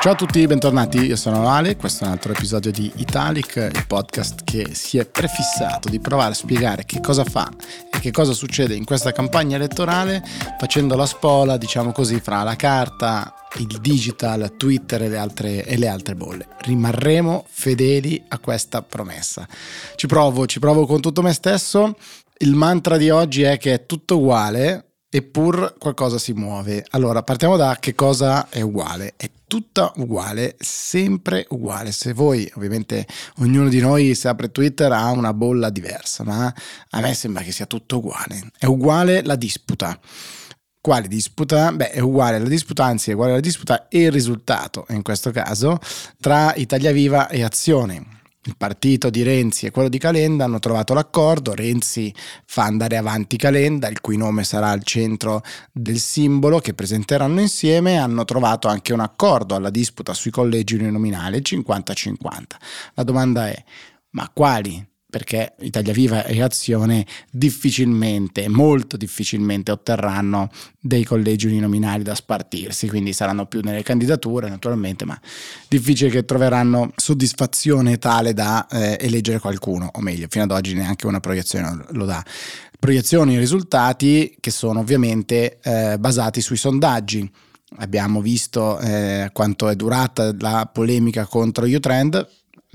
Ciao a tutti, bentornati. Io sono Ale. Questo è un altro episodio di Italic, il podcast che si è prefissato di provare a spiegare che cosa fa e che cosa succede in questa campagna elettorale, facendo la spola, diciamo così, fra la carta, il digital, Twitter e le altre, e le altre bolle. Rimarremo fedeli a questa promessa. Ci provo, ci provo con tutto me stesso. Il mantra di oggi è che è tutto uguale, eppur qualcosa si muove. Allora, partiamo da che cosa è uguale. È tutta uguale, sempre uguale. Se voi, ovviamente, ognuno di noi se apre Twitter ha una bolla diversa, ma a me sembra che sia tutto uguale. È uguale la disputa. Quale disputa? Beh, è uguale la disputa, anzi è uguale la disputa e il risultato, in questo caso, tra Italia Viva e Azione il partito di Renzi e quello di Calenda hanno trovato l'accordo, Renzi fa andare avanti Calenda, il cui nome sarà al centro del simbolo che presenteranno insieme, hanno trovato anche un accordo alla disputa sui collegi uninominali 50-50. La domanda è, ma quali perché Italia Viva e Azione difficilmente, molto difficilmente otterranno dei collegi uninominali da spartirsi, quindi saranno più nelle candidature naturalmente, ma difficile che troveranno soddisfazione tale da eh, eleggere qualcuno, o meglio, fino ad oggi neanche una proiezione lo dà. Proiezioni e risultati che sono ovviamente eh, basati sui sondaggi. Abbiamo visto eh, quanto è durata la polemica contro Utrend,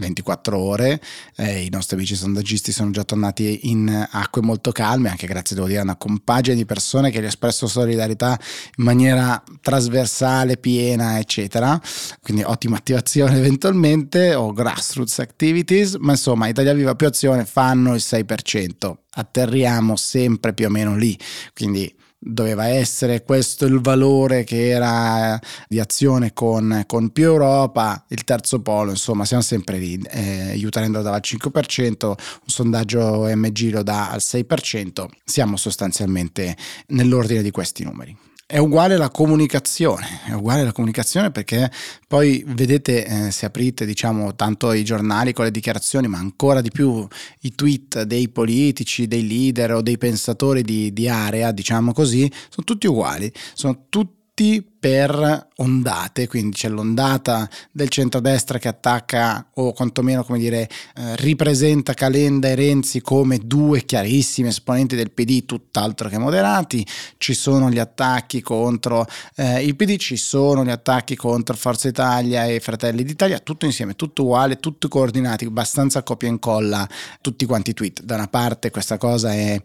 24 ore, eh, i nostri amici sondaggisti sono già tornati in acque molto calme, anche grazie devo dire a una compagine di persone che gli ha espresso solidarietà in maniera trasversale, piena, eccetera. Quindi ottima attivazione eventualmente o grassroots activities, ma insomma Italia Viva più azione fanno il 6%. Atterriamo sempre più o meno lì, quindi doveva essere questo il valore che era di azione con, con più Europa, il terzo polo, insomma siamo sempre lì, eh, Utah dava al 5%, un sondaggio MG lo dà al 6%, siamo sostanzialmente nell'ordine di questi numeri. È uguale la comunicazione, è uguale la comunicazione perché poi vedete eh, se aprite diciamo tanto i giornali con le dichiarazioni ma ancora di più i tweet dei politici, dei leader o dei pensatori di, di area diciamo così, sono tutti uguali, sono tutti per ondate, quindi c'è l'ondata del centrodestra che attacca o quantomeno come dire eh, ripresenta Calenda e Renzi come due chiarissimi esponenti del PD tutt'altro che moderati, ci sono gli attacchi contro eh, il PD, ci sono gli attacchi contro Forza Italia e Fratelli d'Italia, tutto insieme, tutto uguale, tutto coordinati, abbastanza copia e incolla tutti quanti i tweet. Da una parte questa cosa è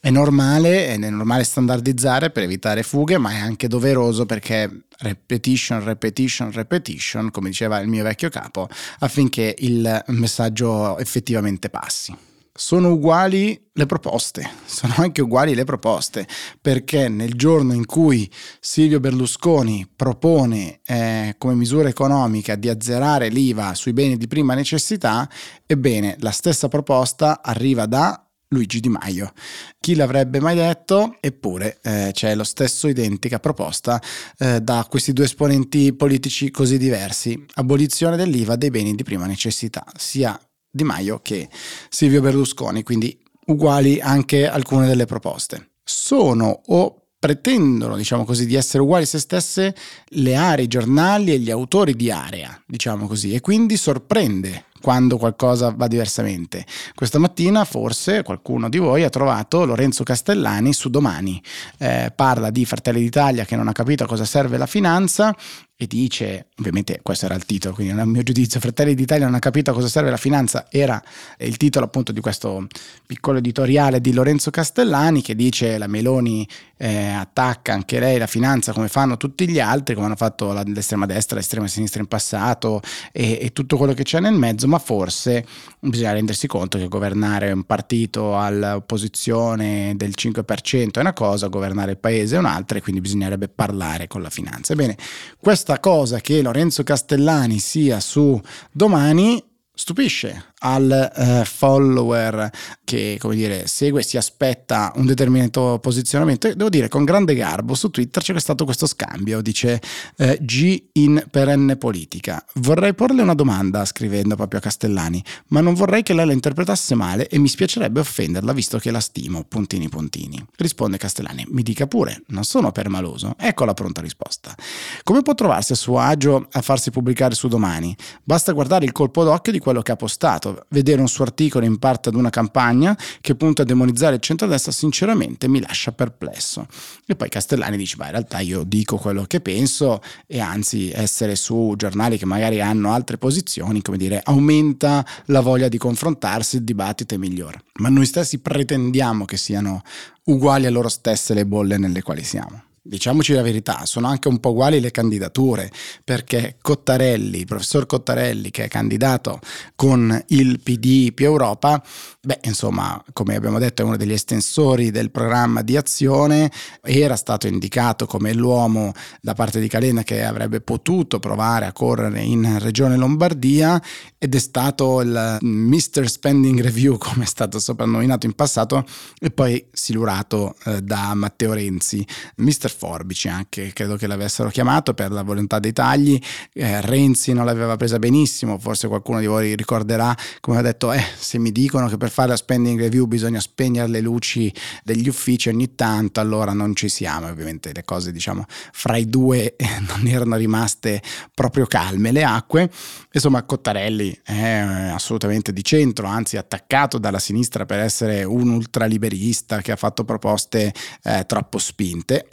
è normale, è normale standardizzare per evitare fughe, ma è anche doveroso perché repetition, repetition, repetition, come diceva il mio vecchio capo, affinché il messaggio effettivamente passi. Sono uguali le proposte, sono anche uguali le proposte, perché nel giorno in cui Silvio Berlusconi propone eh, come misura economica di azzerare l'IVA sui beni di prima necessità, ebbene la stessa proposta arriva da Luigi Di Maio. Chi l'avrebbe mai detto? Eppure eh, c'è lo stesso identica proposta eh, da questi due esponenti politici così diversi. Abolizione dell'IVA dei beni di prima necessità, sia Di Maio che Silvio Berlusconi, quindi uguali anche alcune delle proposte. Sono o pretendono, diciamo così, di essere uguali a se stesse le aree, i giornali e gli autori di area, diciamo così, e quindi sorprende quando qualcosa va diversamente. Questa mattina forse qualcuno di voi ha trovato Lorenzo Castellani su Domani, eh, parla di Fratelli d'Italia che non ha capito a cosa serve la finanza e dice, ovviamente questo era il titolo, quindi il mio giudizio, Fratelli d'Italia non ha capito a cosa serve la finanza, era il titolo appunto di questo piccolo editoriale di Lorenzo Castellani che dice la Meloni eh, attacca anche lei la finanza come fanno tutti gli altri, come hanno fatto l'estrema destra, l'estrema sinistra in passato e, e tutto quello che c'è nel mezzo, ma forse bisogna rendersi conto che governare un partito all'opposizione del 5% è una cosa, governare il paese è un'altra e quindi bisognerebbe parlare con la finanza. Ebbene, questo questa cosa che Lorenzo Castellani sia su domani stupisce al eh, follower che come dire segue e si aspetta un determinato posizionamento. Devo dire con grande garbo su Twitter c'è stato questo scambio dice eh, G in perenne politica. Vorrei porle una domanda scrivendo proprio a Castellani ma non vorrei che lei la interpretasse male e mi spiacerebbe offenderla visto che la stimo. Puntini puntini. Risponde Castellani mi dica pure non sono permaloso. Ecco la pronta risposta. Come può trovarsi a suo agio a farsi pubblicare su domani? Basta guardare il colpo d'occhio di quello che ha postato vedere un suo articolo in parte ad una campagna che punta a demonizzare il centrodestra sinceramente mi lascia perplesso. E poi Castellani dice, ma in realtà io dico quello che penso e anzi essere su giornali che magari hanno altre posizioni, come dire, aumenta la voglia di confrontarsi, il dibattito è migliore. Ma noi stessi pretendiamo che siano uguali a loro stesse le bolle nelle quali siamo diciamoci la verità, sono anche un po' uguali le candidature, perché Cottarelli, il professor Cottarelli, che è candidato con il PD più Europa, beh, insomma, come abbiamo detto, è uno degli estensori del programma di azione, era stato indicato come l'uomo da parte di Calenda che avrebbe potuto provare a correre in regione Lombardia ed è stato il Mr. Spending Review, come è stato soprannominato in passato, e poi silurato eh, da Matteo Renzi. Mr. Forbici anche, credo che l'avessero chiamato per la volontà dei tagli, eh, Renzi non l'aveva presa benissimo, forse qualcuno di voi ricorderà come ha detto, eh, se mi dicono che per fare la spending review bisogna spegnere le luci degli uffici ogni tanto, allora non ci siamo, ovviamente le cose diciamo fra i due eh, non erano rimaste proprio calme le acque, insomma Cottarelli è assolutamente di centro, anzi attaccato dalla sinistra per essere un ultraliberista che ha fatto proposte eh, troppo spinte,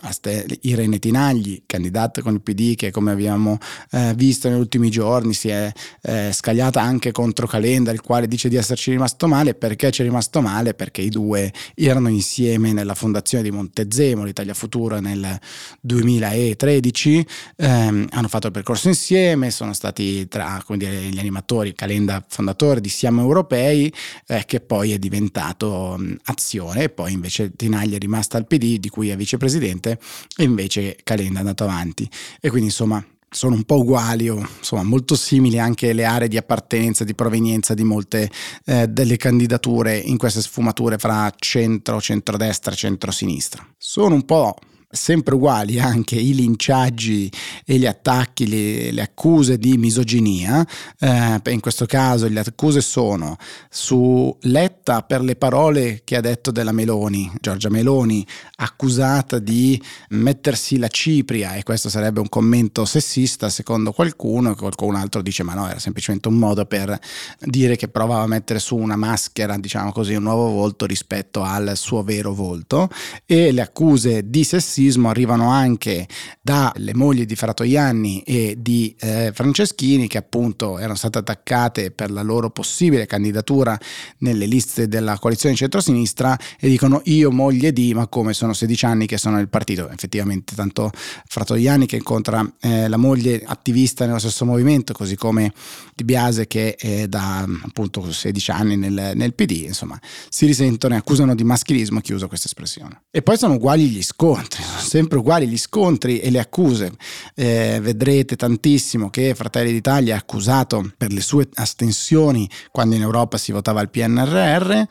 Irene Tinagli, candidata con il PD che come abbiamo eh, visto negli ultimi giorni si è eh, scagliata anche contro Calenda, il quale dice di esserci rimasto male. Perché ci è rimasto male? Perché i due erano insieme nella fondazione di Montezemolo, Italia Futura, nel 2013, ehm, hanno fatto il percorso insieme, sono stati tra dire, gli animatori, Calenda fondatore di Siamo Europei, eh, che poi è diventato mh, Azione, e poi invece Tinagli è rimasta al PD, di cui è vicepresidente, e invece Calenda è andato avanti. E quindi insomma sono un po' uguali o insomma molto simili anche le aree di appartenenza, di provenienza di molte eh, delle candidature in queste sfumature fra centro, centrodestra centrosinistra. Sono un po' sempre uguali anche i linciaggi e gli attacchi, le, le accuse di misoginia. Eh, in questo caso le accuse sono su Letta per le parole che ha detto della Meloni, Giorgia Meloni, accusata di mettersi la cipria e questo sarebbe un commento sessista secondo qualcuno e qualcun altro dice ma no, era semplicemente un modo per dire che provava a mettere su una maschera, diciamo così, un nuovo volto rispetto al suo vero volto e le accuse di sessismo razzismo arrivano anche dalle mogli di Fratoianni e di eh, Franceschini che appunto erano state attaccate per la loro possibile candidatura nelle liste della coalizione centrosinistra e dicono io moglie di ma come? Sono 16 anni che sono nel partito. Effettivamente tanto Fratoianni che incontra eh, la moglie attivista nello stesso movimento così come Di Biase che è da appunto 16 anni nel, nel PD insomma si risentono e accusano di maschilismo chiuso questa espressione. E poi sono uguali gli scontri sempre uguali gli scontri e le accuse. Eh, vedrete tantissimo che Fratelli d'Italia è accusato per le sue astensioni quando in Europa si votava il PNRR,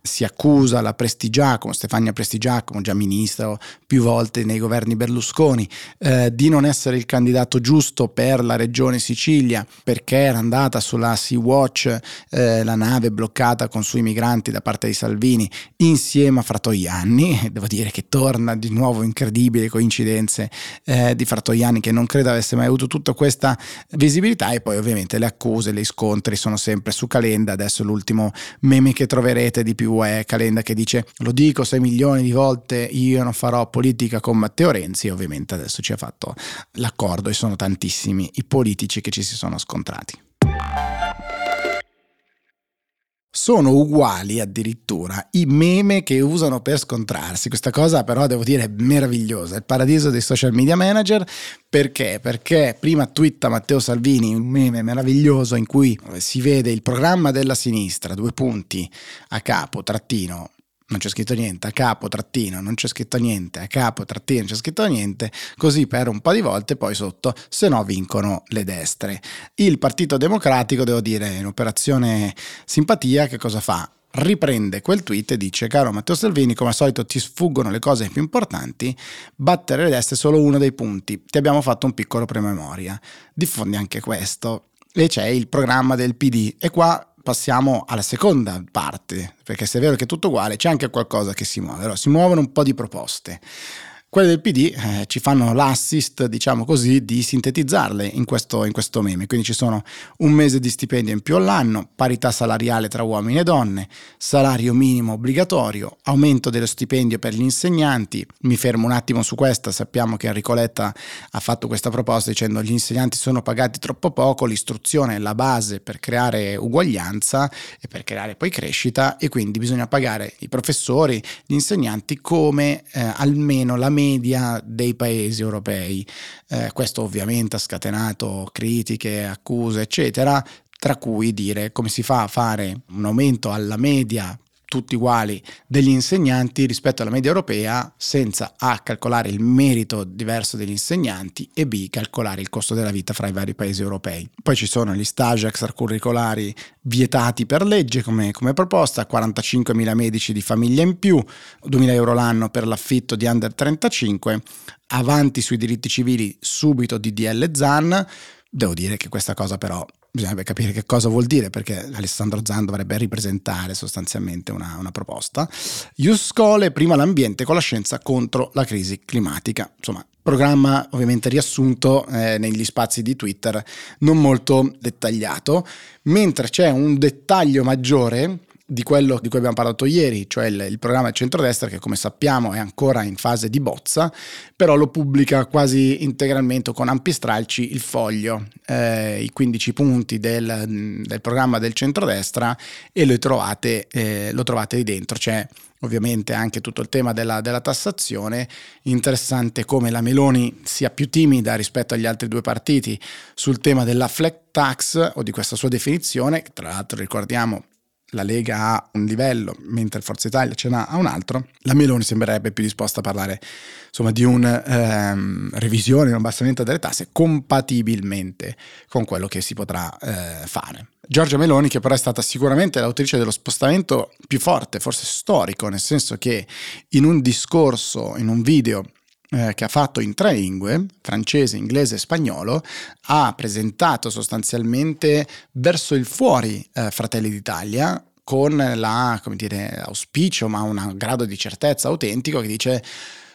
si accusa la Prestigiacomo, Stefania Prestigiacomo, già ministro più volte nei governi Berlusconi, eh, di non essere il candidato giusto per la regione Sicilia perché era andata sulla Sea-Watch, eh, la nave bloccata con sui migranti da parte di Salvini, insieme a Fratoianni. Devo dire che torna di nuovo incredibile incredibili coincidenze eh, di Fratoiani che non credo avesse mai avuto tutta questa visibilità e poi ovviamente le accuse, gli scontri sono sempre su Calenda, adesso l'ultimo meme che troverete di più è Calenda che dice lo dico 6 milioni di volte io non farò politica con Matteo Renzi. Ovviamente adesso ci ha fatto l'accordo e sono tantissimi i politici che ci si sono scontrati sono uguali addirittura i meme che usano per scontrarsi. Questa cosa però devo dire è meravigliosa, il paradiso dei social media manager. Perché? Perché prima twitta Matteo Salvini un meme meraviglioso in cui si vede il programma della sinistra, due punti a capo, trattino, non c'è scritto niente, a capo trattino non c'è scritto niente, a capo trattino non c'è scritto niente, così per un po' di volte poi sotto se no vincono le destre. Il Partito Democratico, devo dire, in operazione simpatia, che cosa fa? riprende quel tweet e dice caro Matteo Salvini come al solito ti sfuggono le cose più importanti battere le destre è solo uno dei punti ti abbiamo fatto un piccolo prememoria diffondi anche questo e c'è il programma del PD e qua passiamo alla seconda parte, perché se è vero che è tutto uguale, c'è anche qualcosa che si muove. Allora, si muovono un po' di proposte. Quelle del PD eh, ci fanno l'assist, diciamo così, di sintetizzarle in questo, in questo meme. Quindi ci sono un mese di stipendio in più all'anno, parità salariale tra uomini e donne, salario minimo obbligatorio, aumento dello stipendio per gli insegnanti. Mi fermo un attimo su questa, sappiamo che Enrico Letta ha fatto questa proposta dicendo che gli insegnanti sono pagati troppo poco, l'istruzione è la base per creare uguaglianza e per creare poi crescita e quindi bisogna pagare i professori, gli insegnanti come eh, almeno la media media dei paesi europei. Eh, questo ovviamente ha scatenato critiche, accuse, eccetera, tra cui dire come si fa a fare un aumento alla media tutti uguali degli insegnanti rispetto alla media europea senza A calcolare il merito diverso degli insegnanti e B calcolare il costo della vita fra i vari paesi europei. Poi ci sono gli stage extracurricolari vietati per legge come, come proposta, 45.000 medici di famiglia in più, 2.000 euro l'anno per l'affitto di under 35, avanti sui diritti civili subito DDL ZAN. Devo dire che questa cosa però bisognerebbe capire che cosa vuol dire perché Alessandro Zan dovrebbe ripresentare sostanzialmente una, una proposta. Ius prima l'ambiente con la scienza contro la crisi climatica. Insomma, programma ovviamente riassunto eh, negli spazi di Twitter, non molto dettagliato, mentre c'è un dettaglio maggiore di quello di cui abbiamo parlato ieri, cioè il, il programma del centrodestra che come sappiamo è ancora in fase di bozza, però lo pubblica quasi integralmente con ampi stralci il foglio, eh, i 15 punti del, del, programma del centrodestra e lo trovate, eh, lo trovate lì dentro. C'è ovviamente anche tutto il tema della, della, tassazione, interessante come la Meloni sia più timida rispetto agli altri due partiti sul tema della flat tax o di questa sua definizione, che tra l'altro ricordiamo la Lega ha un livello, mentre Forza Italia ce n'ha un altro, la Meloni sembrerebbe più disposta a parlare insomma, di una ehm, revisione, un abbassamento delle tasse compatibilmente con quello che si potrà eh, fare. Giorgia Meloni, che però è stata sicuramente l'autrice dello spostamento più forte, forse storico, nel senso che in un discorso, in un video eh, che ha fatto in tre lingue, francese, inglese e spagnolo, ha presentato sostanzialmente verso il fuori eh, Fratelli d'Italia con la, come dire, auspicio, ma un grado di certezza autentico che dice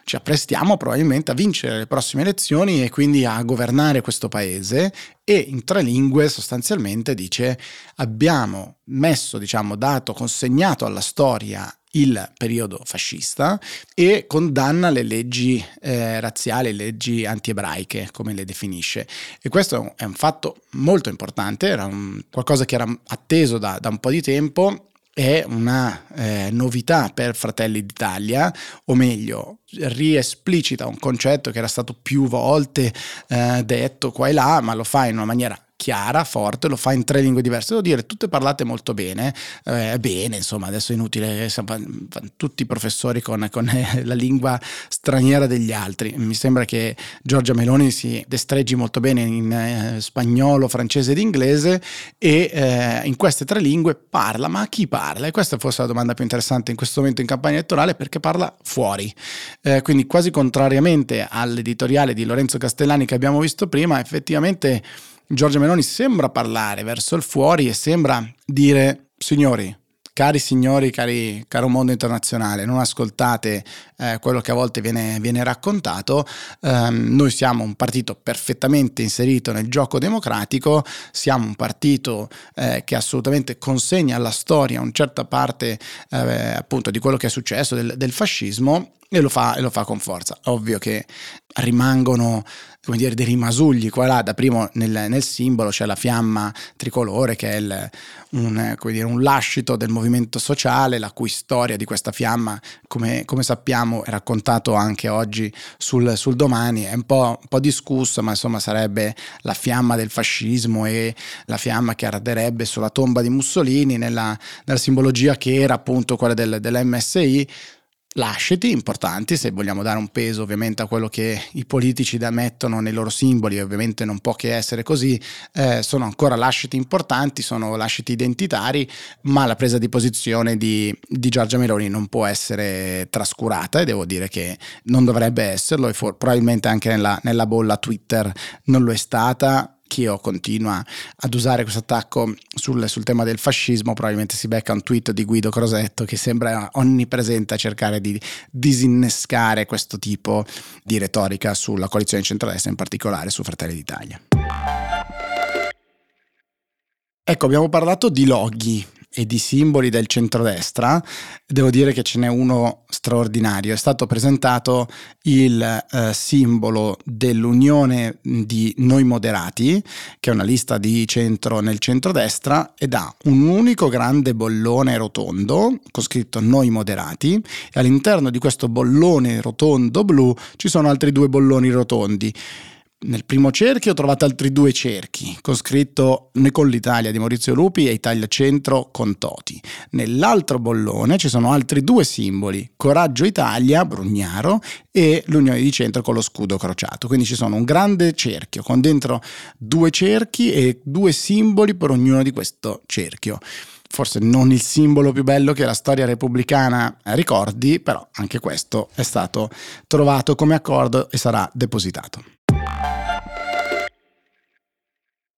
ci apprestiamo probabilmente a vincere le prossime elezioni e quindi a governare questo paese. E in tre lingue sostanzialmente dice abbiamo messo, diciamo, dato, consegnato alla storia il periodo fascista e condanna le leggi eh, razziali, le leggi anti-ebraiche, come le definisce. E questo è un fatto molto importante, era un, qualcosa che era atteso da, da un po' di tempo è una eh, novità per Fratelli d'Italia, o meglio, riesplicita un concetto che era stato più volte eh, detto qua e là, ma lo fa in una maniera chiara, forte, lo fa in tre lingue diverse. Devo dire, tutte parlate molto bene, eh, bene, insomma, adesso è inutile, tutti professori con, con la lingua straniera degli altri. Mi sembra che Giorgia Meloni si destreggi molto bene in eh, spagnolo, francese ed inglese e eh, in queste tre lingue parla, ma a chi parla? E questa è forse la domanda più interessante in questo momento in campagna elettorale perché parla fuori. Eh, quindi quasi contrariamente all'editoriale di Lorenzo Castellani che abbiamo visto prima, effettivamente Giorgia Meloni sembra parlare verso il fuori e sembra dire, signori, cari signori, cari, caro mondo internazionale, non ascoltate eh, quello che a volte viene, viene raccontato, um, noi siamo un partito perfettamente inserito nel gioco democratico, siamo un partito eh, che assolutamente consegna alla storia una certa parte eh, appunto di quello che è successo del, del fascismo e lo, fa, e lo fa con forza. Ovvio che rimangono come dire, dei rimasugli qua là, da primo nel, nel simbolo c'è la fiamma tricolore che è il, un, dire, un, lascito del movimento sociale, la cui storia di questa fiamma, come, come sappiamo, è raccontato anche oggi sul, sul domani, è un po', un po', discusso, ma insomma sarebbe la fiamma del fascismo e la fiamma che arderebbe sulla tomba di Mussolini nella, nella simbologia che era appunto quella del, dell'MSI lasciti importanti, se vogliamo dare un peso ovviamente a quello che i politici mettono nei loro simboli, ovviamente non può che essere così, eh, sono ancora lasciti importanti, sono lasciti identitari, ma la presa di posizione di, di Giorgia Meloni non può essere trascurata e devo dire che non dovrebbe esserlo e for- probabilmente anche nella, nella bolla Twitter non lo è stata Chio continua ad usare questo attacco sul, sul, tema del fascismo, probabilmente si becca un tweet di Guido Crosetto che sembra onnipresente a cercare di disinnescare questo tipo di retorica sulla coalizione centrodestra, in particolare su Fratelli d'Italia. Ecco, abbiamo parlato di loghi, e di simboli del centrodestra, devo dire che ce n'è uno straordinario. È stato presentato il eh, simbolo dell'Unione di Noi Moderati, che è una lista di centro nel centrodestra, ed ha un unico grande bollone rotondo con scritto Noi Moderati, e all'interno di questo bollone rotondo blu ci sono altri due bolloni rotondi nel primo cerchio trovate altri due cerchi con scritto Noi con l'Italia di Maurizio Lupi e Italia Centro con Toti. Nell'altro bollone ci sono altri due simboli, Coraggio Italia, Brugnaro, e l'Unione di Centro con lo scudo crociato. Quindi ci sono un grande cerchio con dentro due cerchi e due simboli per ognuno di questo cerchio forse non il simbolo più bello che la storia repubblicana ricordi, però anche questo è stato trovato come accordo e sarà depositato.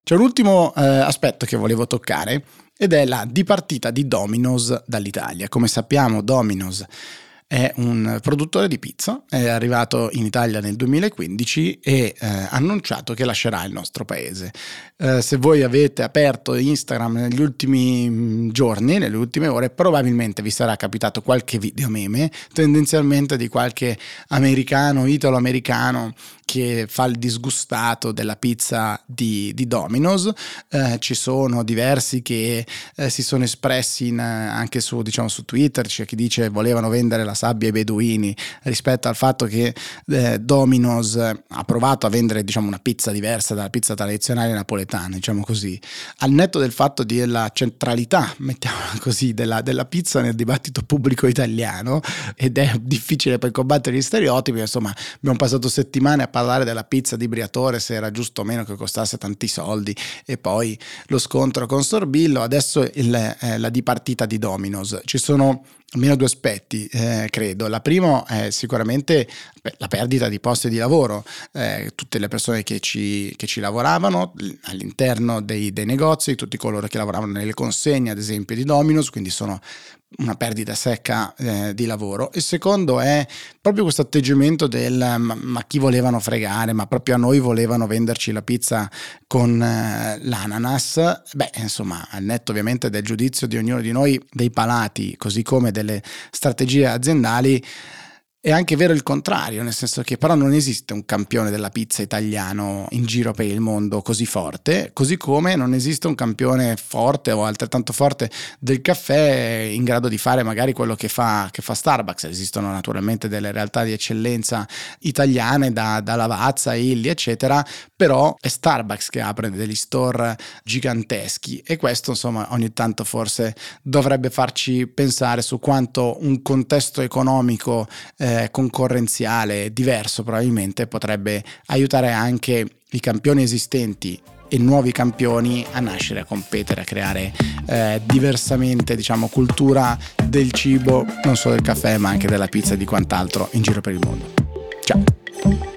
C'è un ultimo eh, aspetto che volevo toccare ed è la dipartita di Domino's dall'Italia. Come sappiamo Domino's è un produttore di pizza, è arrivato in Italia nel 2015 e ha eh, annunciato che lascerà il nostro paese. Eh, se voi avete aperto Instagram negli ultimi mm, giorni, nelle ultime ore, probabilmente vi sarà capitato qualche video meme, tendenzialmente di qualche americano, italo-americano che fa il disgustato della pizza di, di Domino's. Eh, ci sono diversi che eh, si sono espressi in, anche su, diciamo, su Twitter, c'è chi dice volevano vendere la sabbia ai beduini rispetto al fatto che eh, Domino's ha provato a vendere diciamo, una pizza diversa dalla pizza tradizionale napoletana, diciamo così. Al netto del fatto della centralità, mettiamola così, della, della pizza nel dibattito pubblico italiano ed è difficile per combattere gli stereotipi, insomma abbiamo passato settimane a parlare parlare della pizza di Briatore, se era giusto o meno che costasse tanti soldi, e poi lo scontro con Sorbillo, adesso il, eh, la dipartita di Domino's. Ci sono almeno due aspetti, eh, credo. La prima è sicuramente la perdita di posti di lavoro. Eh, tutte le persone che ci, che ci lavoravano all'interno dei, dei, negozi, tutti coloro che lavoravano nelle consegne, ad esempio, di Domino's, quindi sono una perdita secca eh, di lavoro. Il secondo è proprio questo atteggiamento del ma, ma, chi volevano fregare, ma proprio a noi volevano venderci la pizza con eh, l'ananas. Beh, insomma, al netto ovviamente del giudizio di ognuno di noi, dei palati, così come del delle strategie aziendali è anche vero il contrario, nel senso che però non esiste un campione della pizza italiano in giro per il mondo così forte, così come non esiste un campione forte o altrettanto forte del caffè in grado di fare magari quello che fa, che fa Starbucks. Esistono naturalmente delle realtà di eccellenza italiane da, da Lavazza, Illy, eccetera, però è Starbucks che apre degli store giganteschi e questo insomma ogni tanto forse dovrebbe farci pensare su quanto un contesto economico eh, eh, concorrenziale diverso probabilmente potrebbe aiutare anche i campioni esistenti e nuovi campioni a nascere, a competere, a creare eh, diversamente diciamo, cultura del cibo, non solo del caffè ma anche della pizza e di quant'altro in giro per il mondo. Ciao!